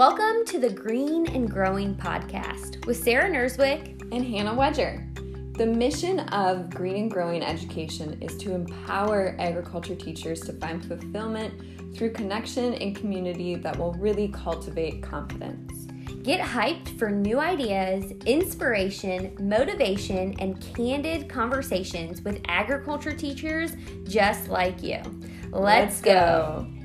Welcome to the Green and Growing podcast with Sarah Nerswick and Hannah Wedger. The mission of Green and Growing Education is to empower agriculture teachers to find fulfillment through connection and community that will really cultivate confidence. Get hyped for new ideas, inspiration, motivation, and candid conversations with agriculture teachers just like you. Let's, Let's go. go.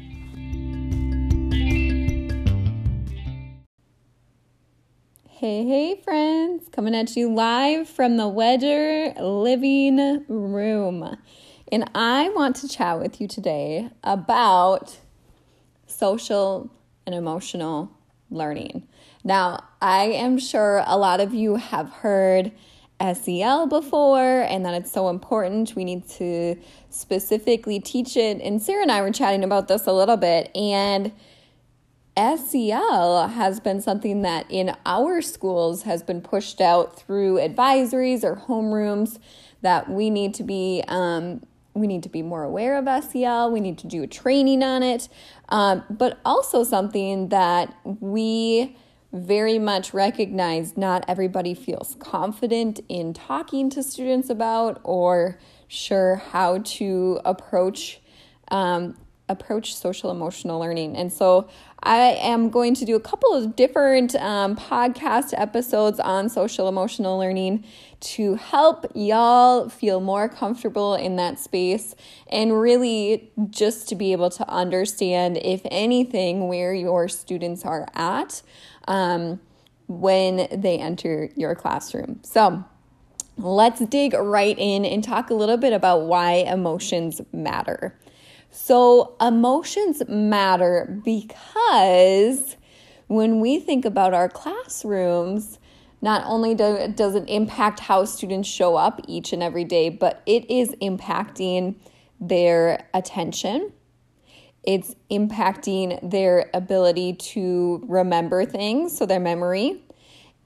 Hey, hey, friends, coming at you live from the Wedger living room. And I want to chat with you today about social and emotional learning. Now, I am sure a lot of you have heard SEL before and that it's so important. We need to specifically teach it. And Sarah and I were chatting about this a little bit. And SEL has been something that in our schools has been pushed out through advisories or homerooms that we need to be um, we need to be more aware of SEL. We need to do a training on it, um, but also something that we very much recognize not everybody feels confident in talking to students about or sure how to approach um, approach social emotional learning. And so I am going to do a couple of different um, podcast episodes on social emotional learning to help y'all feel more comfortable in that space and really just to be able to understand, if anything, where your students are at um, when they enter your classroom. So, let's dig right in and talk a little bit about why emotions matter. So, emotions matter because when we think about our classrooms, not only do, does it impact how students show up each and every day, but it is impacting their attention. It's impacting their ability to remember things, so their memory.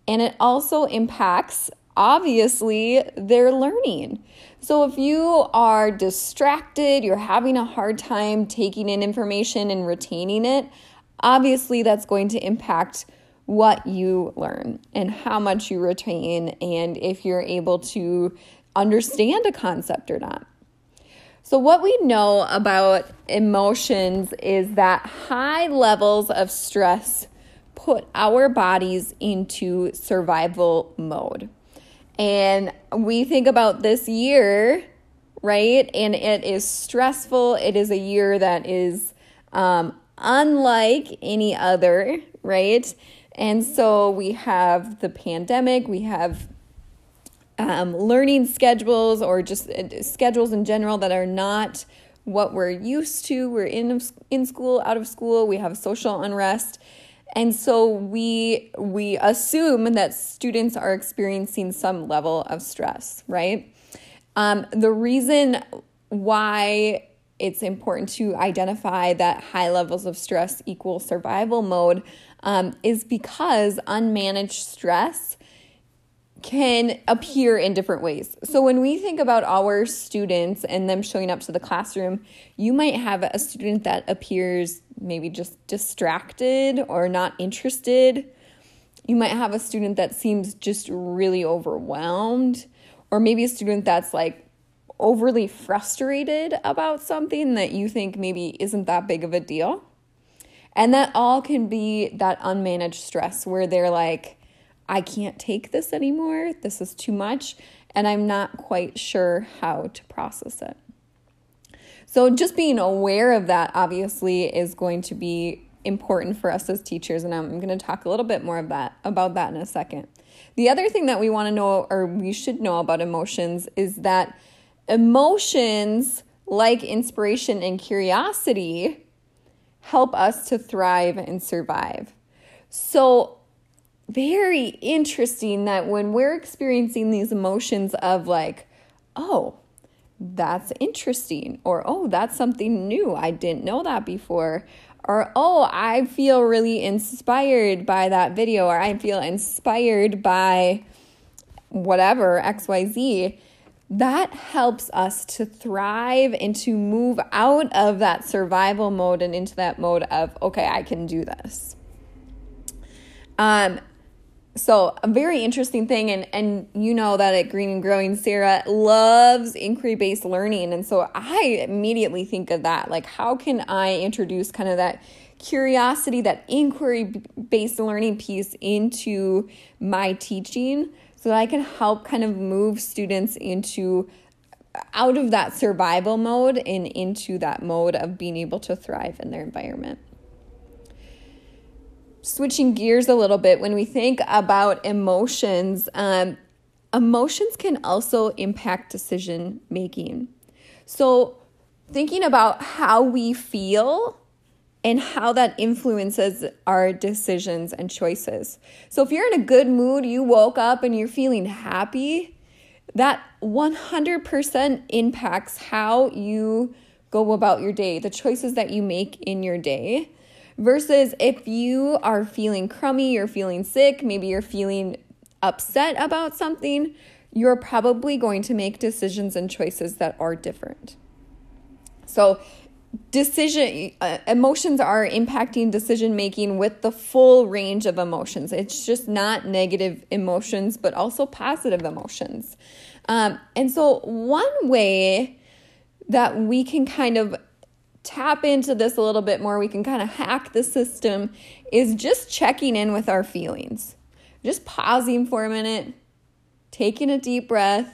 And it also impacts obviously they're learning. So if you are distracted, you're having a hard time taking in information and retaining it, obviously that's going to impact what you learn and how much you retain and if you're able to understand a concept or not. So, what we know about emotions is that high levels of stress put our bodies into survival mode. And we think about this year, right? And it is stressful. It is a year that is um, unlike any other, right? And so we have the pandemic, we have um, learning schedules or just uh, schedules in general that are not what we're used to. We're in in school, out of school. We have social unrest, and so we we assume that students are experiencing some level of stress, right? Um, the reason why it's important to identify that high levels of stress equal survival mode um, is because unmanaged stress can appear in different ways. So when we think about our students and them showing up to the classroom, you might have a student that appears maybe just distracted or not interested. You might have a student that seems just really overwhelmed, or maybe a student that's like overly frustrated about something that you think maybe isn't that big of a deal. And that all can be that unmanaged stress where they're like, I can't take this anymore. This is too much. And I'm not quite sure how to process it. So, just being aware of that obviously is going to be important for us as teachers. And I'm going to talk a little bit more of that, about that in a second. The other thing that we want to know, or we should know about emotions, is that emotions like inspiration and curiosity help us to thrive and survive. So, very interesting that when we're experiencing these emotions of like, oh, that's interesting, or oh, that's something new, I didn't know that before, or oh, I feel really inspired by that video, or I feel inspired by whatever, XYZ. That helps us to thrive and to move out of that survival mode and into that mode of, okay, I can do this. Um, so a very interesting thing and and you know that at green and growing sarah loves inquiry based learning and so i immediately think of that. Like how can i introduce kind of that curiosity that inquiry based learning piece into my teaching so that i can help kind of move students into out of that survival mode and into that mode of being able to thrive in their environment switching gears a little bit, when we think about emotions, um, emotions can also impact decision making. So, thinking about how we feel and how that influences our decisions and choices. So, if you're in a good mood, you woke up and you're feeling happy, that 100% impacts how you go about your day, the choices that you make in your day. Versus if you are feeling crummy, you're feeling sick, maybe you're feeling upset about something, you're probably going to make decisions and choices that are different. So, decision uh, emotions are impacting decision making with the full range of emotions. It's just not negative emotions, but also positive emotions. Um, and so, one way that we can kind of tap into this a little bit more, we can kind of hack the system, is just checking in with our feelings. Just pausing for a minute, taking a deep breath.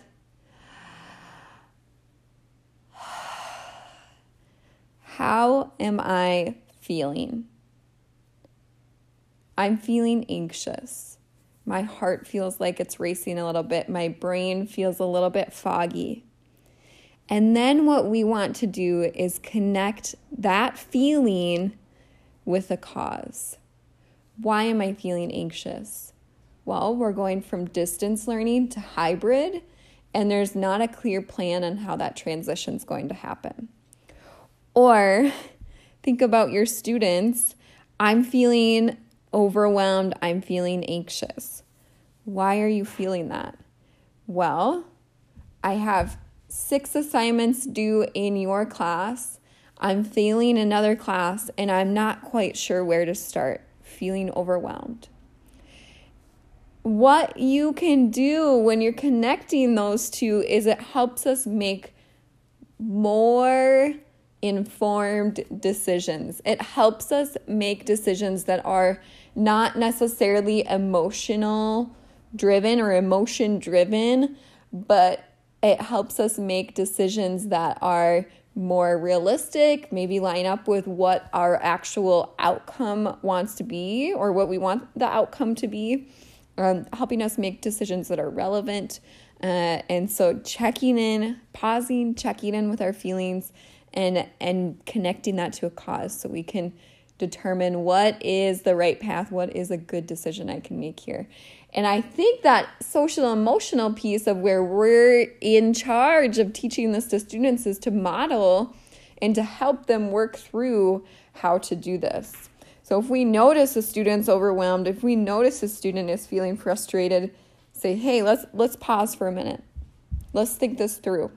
How am I feeling? I'm feeling anxious. My heart feels like it's racing a little bit. My brain feels a little bit foggy. And then what we want to do is connect that feeling with a cause. Why am I feeling anxious? Well, we're going from distance learning to hybrid, and there's not a clear plan on how that transition is going to happen. Or think about your students. I'm feeling overwhelmed, I'm feeling anxious. Why are you feeling that? Well, I have six assignments due in your class. I'm failing another class and I'm not quite sure where to start, feeling overwhelmed. What you can do when you're connecting those two is it helps us make more informed decisions. It helps us make decisions that are not necessarily emotional driven or emotion driven, but it helps us make decisions that are more realistic, maybe line up with what our actual outcome wants to be or what we want the outcome to be, um, helping us make decisions that are relevant. Uh, and so checking in, pausing, checking in with our feelings and and connecting that to a cause so we can determine what is the right path, what is a good decision I can make here. And I think that social emotional piece of where we're in charge of teaching this to students is to model and to help them work through how to do this. So if we notice a student's overwhelmed, if we notice a student is feeling frustrated, say, "Hey, let's let's pause for a minute. Let's think this through."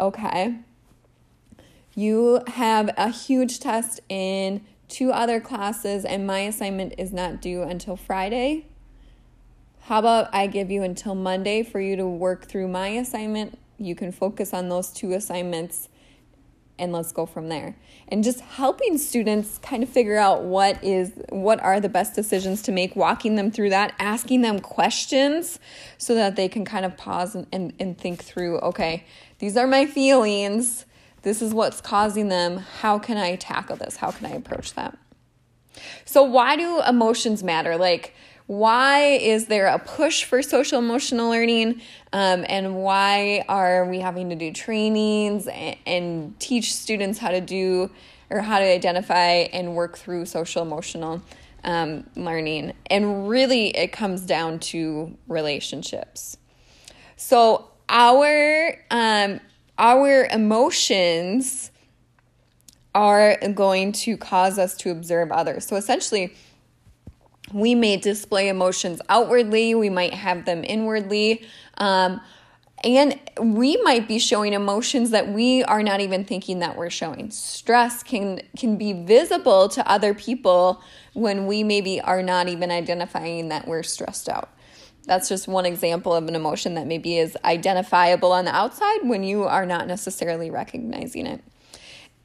Okay. You have a huge test in two other classes and my assignment is not due until Friday how about I give you until Monday for you to work through my assignment? You can focus on those two assignments and let's go from there. And just helping students kind of figure out what is what are the best decisions to make, walking them through that, asking them questions so that they can kind of pause and, and, and think through, okay, these are my feelings. This is what's causing them. How can I tackle this? How can I approach that? So why do emotions matter? Like why is there a push for social emotional learning? Um, and why are we having to do trainings and, and teach students how to do or how to identify and work through social emotional um, learning? And really it comes down to relationships. So our um, our emotions are going to cause us to observe others. So essentially we may display emotions outwardly, we might have them inwardly. Um, and we might be showing emotions that we are not even thinking that we're showing stress can can be visible to other people when we maybe are not even identifying that we're stressed out that's just one example of an emotion that maybe is identifiable on the outside when you are not necessarily recognizing it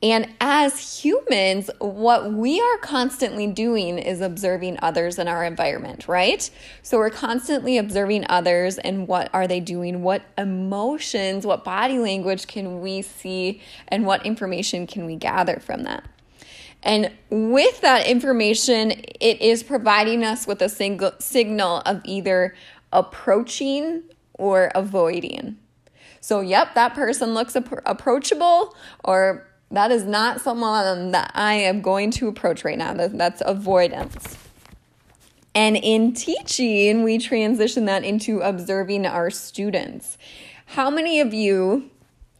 and as humans, what we are constantly doing is observing others in our environment, right? So we're constantly observing others and what are they doing? What emotions, what body language can we see, and what information can we gather from that? And with that information, it is providing us with a single signal of either approaching or avoiding. So, yep, that person looks approachable or that is not someone um, that I am going to approach right now. That's avoidance. And in teaching, we transition that into observing our students. How many of you,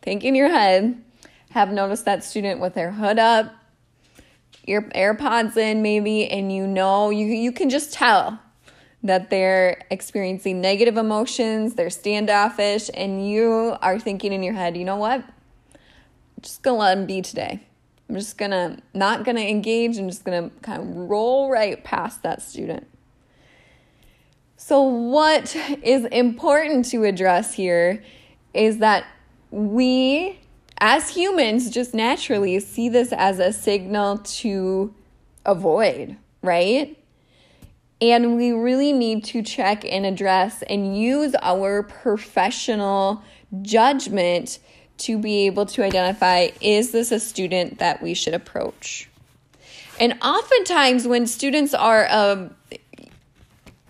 think in your head, have noticed that student with their hood up, your AirPods in maybe, and you know, you, you can just tell that they're experiencing negative emotions, they're standoffish, and you are thinking in your head, you know what? Just gonna let him be today. I'm just gonna not gonna engage. I'm just gonna kind of roll right past that student. So, what is important to address here is that we, as humans, just naturally see this as a signal to avoid, right? And we really need to check and address and use our professional judgment to be able to identify is this a student that we should approach? And oftentimes, when students are um,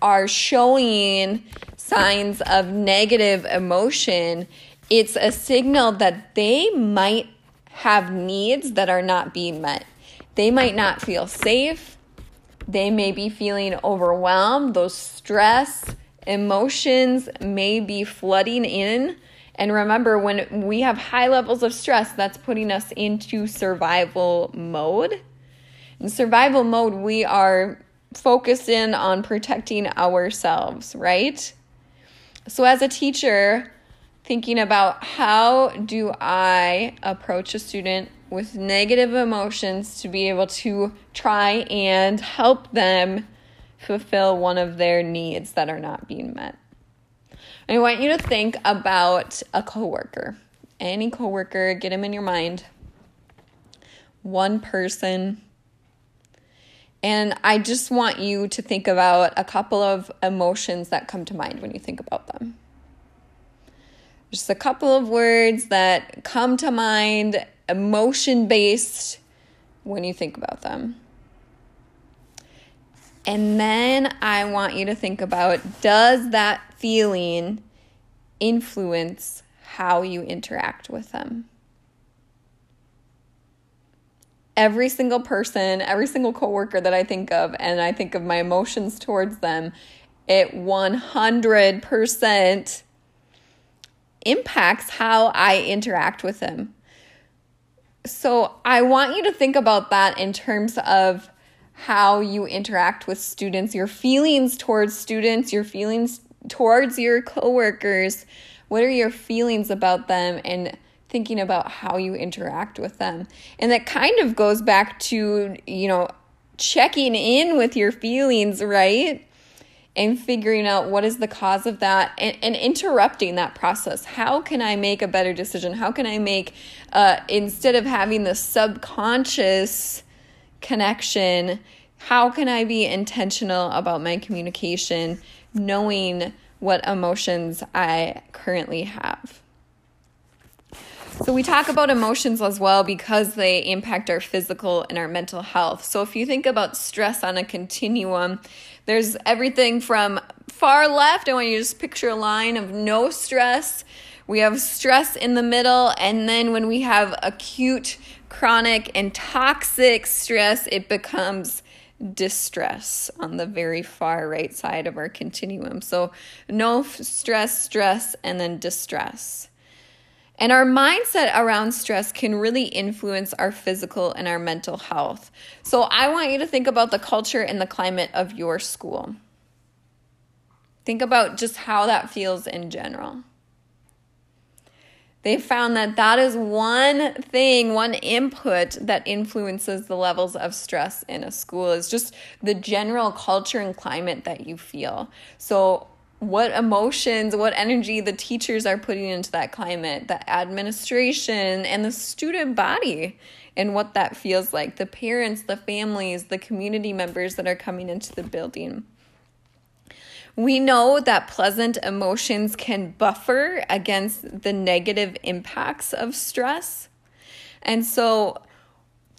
are showing signs of negative emotion, it's a signal that they might have needs that are not being met. They might not feel safe. They may be feeling overwhelmed. Those stress emotions may be flooding in and remember, when we have high levels of stress, that's putting us into survival mode. In survival mode, we are focused in on protecting ourselves, right? So, as a teacher, thinking about how do I approach a student with negative emotions to be able to try and help them fulfill one of their needs that are not being met. I want you to think about a coworker. Any coworker, get him in your mind. One person. And I just want you to think about a couple of emotions that come to mind when you think about them. Just a couple of words that come to mind, emotion based, when you think about them. And then I want you to think about does that feeling influence how you interact with them? Every single person, every single coworker that I think of, and I think of my emotions towards them, it 100% impacts how I interact with them. So I want you to think about that in terms of how you interact with students, your feelings towards students, your feelings towards your coworkers. What are your feelings about them and thinking about how you interact with them? And that kind of goes back to, you know, checking in with your feelings, right? And figuring out what is the cause of that and, and interrupting that process. How can I make a better decision? How can I make, uh, instead of having the subconscious, connection? How can I be intentional about my communication, knowing what emotions I currently have? So, we talk about emotions as well because they impact our physical and our mental health. So, if you think about stress on a continuum, there's everything from far left, I want you to just picture a line of no stress. We have stress in the middle, and then when we have acute chronic and toxic stress, it becomes distress on the very far right side of our continuum. So, no stress, stress, and then distress. And our mindset around stress can really influence our physical and our mental health. So, I want you to think about the culture and the climate of your school. Think about just how that feels in general. They found that that is one thing, one input that influences the levels of stress in a school is just the general culture and climate that you feel. So, what emotions, what energy the teachers are putting into that climate, the administration, and the student body, and what that feels like, the parents, the families, the community members that are coming into the building. We know that pleasant emotions can buffer against the negative impacts of stress. And so,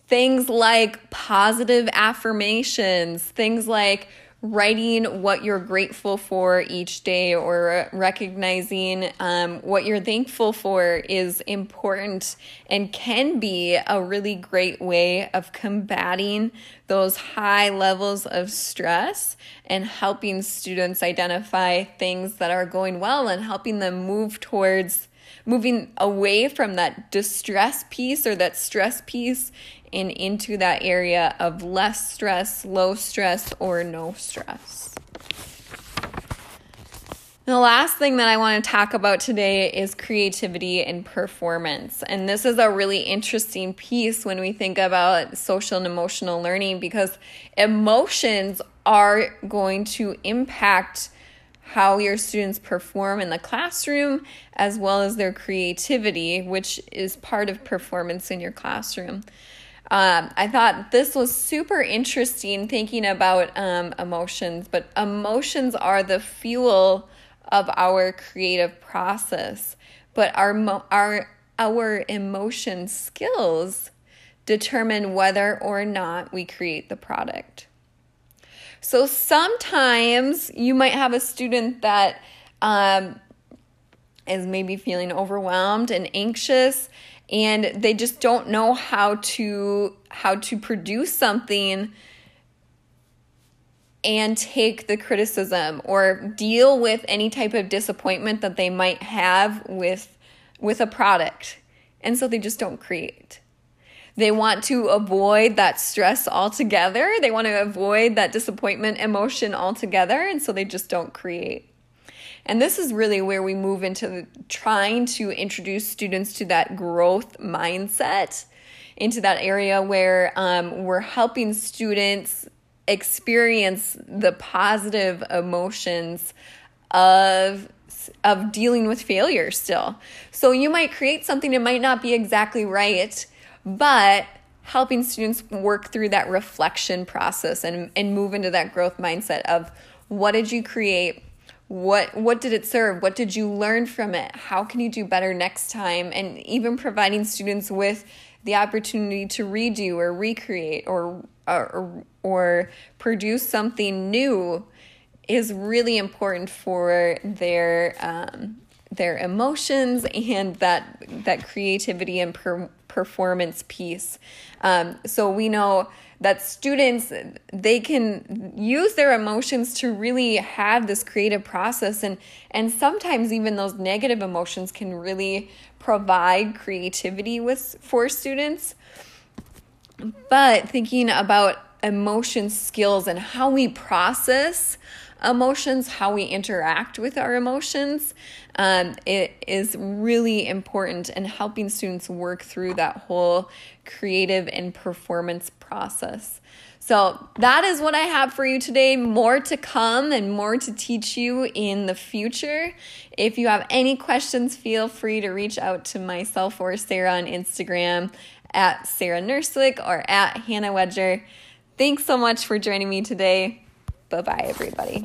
things like positive affirmations, things like writing what you're grateful for each day or recognizing um, what you're thankful for is important and can be a really great way of combating those high levels of stress and helping students identify things that are going well and helping them move towards moving away from that distress piece or that stress piece and into that area of less stress, low stress, or no stress. The last thing that I want to talk about today is creativity and performance. And this is a really interesting piece when we think about social and emotional learning because emotions are going to impact how your students perform in the classroom as well as their creativity, which is part of performance in your classroom. Um, I thought this was super interesting thinking about um, emotions, but emotions are the fuel of our creative process. But our, our, our emotion skills determine whether or not we create the product. So sometimes you might have a student that um, is maybe feeling overwhelmed and anxious and they just don't know how to how to produce something and take the criticism or deal with any type of disappointment that they might have with with a product. And so they just don't create. They want to avoid that stress altogether. They want to avoid that disappointment emotion altogether. And so they just don't create and this is really where we move into trying to introduce students to that growth mindset, into that area where um, we're helping students experience the positive emotions of of dealing with failure still. So you might create something that might not be exactly right, but helping students work through that reflection process and, and move into that growth mindset of what did you create? What what did it serve? What did you learn from it? How can you do better next time? And even providing students with the opportunity to redo or recreate or or, or produce something new is really important for their um, their emotions and that that creativity and per, performance piece. Um, so we know that students they can use their emotions to really have this creative process. And and sometimes even those negative emotions can really provide creativity with for students. But thinking about emotion skills and how we process emotions, how we interact with our emotions, um, it is really important in helping students work through that whole creative and performance process. So, that is what I have for you today. More to come and more to teach you in the future. If you have any questions, feel free to reach out to myself or Sarah on Instagram at Sarah Nerswick or at Hannah Wedger. Thanks so much for joining me today. Bye bye, everybody.